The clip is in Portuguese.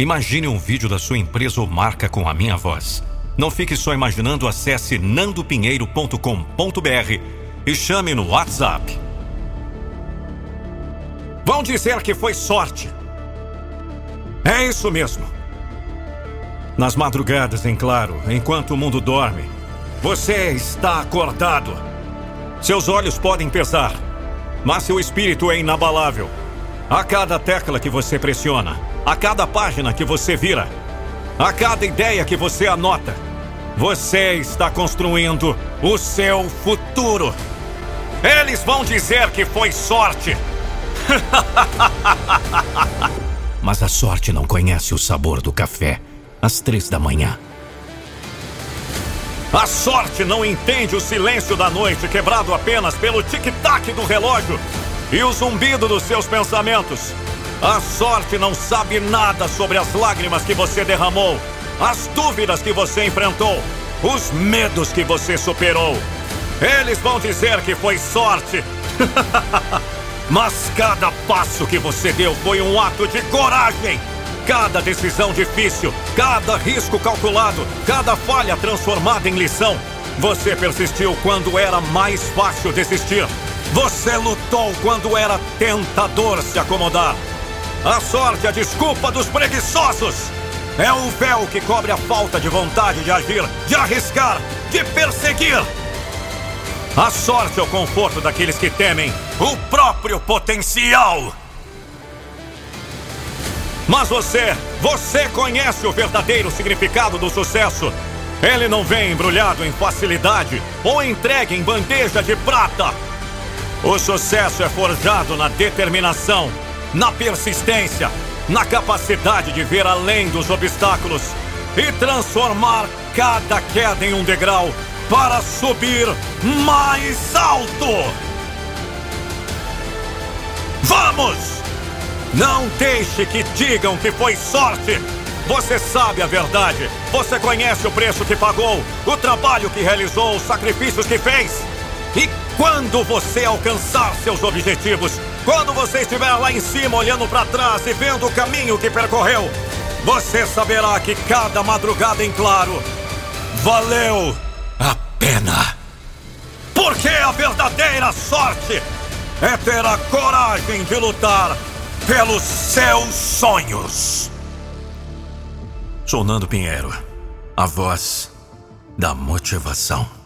Imagine um vídeo da sua empresa ou marca com a minha voz. Não fique só imaginando, acesse nandopinheiro.com.br e chame no WhatsApp. Vão dizer que foi sorte. É isso mesmo. Nas madrugadas, em claro, enquanto o mundo dorme, você está acordado. Seus olhos podem pesar, mas seu espírito é inabalável. A cada tecla que você pressiona, a cada página que você vira, a cada ideia que você anota, você está construindo o seu futuro. Eles vão dizer que foi sorte. Mas a sorte não conhece o sabor do café às três da manhã. A sorte não entende o silêncio da noite quebrado apenas pelo tic-tac do relógio e o zumbido dos seus pensamentos. A sorte não sabe nada sobre as lágrimas que você derramou, as dúvidas que você enfrentou, os medos que você superou. Eles vão dizer que foi sorte. Mas cada passo que você deu foi um ato de coragem. Cada decisão difícil, cada risco calculado, cada falha transformada em lição. Você persistiu quando era mais fácil desistir. Você lutou quando era tentador se acomodar. A sorte é a desculpa dos preguiçosos. É o véu que cobre a falta de vontade de agir, de arriscar, de perseguir. A sorte é o conforto daqueles que temem o próprio potencial. Mas você, você conhece o verdadeiro significado do sucesso. Ele não vem embrulhado em facilidade ou entregue em bandeja de prata. O sucesso é forjado na determinação, na persistência, na capacidade de ver além dos obstáculos e transformar cada queda em um degrau para subir mais alto. Vamos! Não deixe que digam que foi sorte. Você sabe a verdade. Você conhece o preço que pagou, o trabalho que realizou, os sacrifícios que fez. E quando você alcançar seus objetivos, quando você estiver lá em cima olhando para trás e vendo o caminho que percorreu, você saberá que cada madrugada em claro valeu a pena. Porque a verdadeira sorte é ter a coragem de lutar pelos seus sonhos. Sou Nando Pinheiro, a voz da motivação.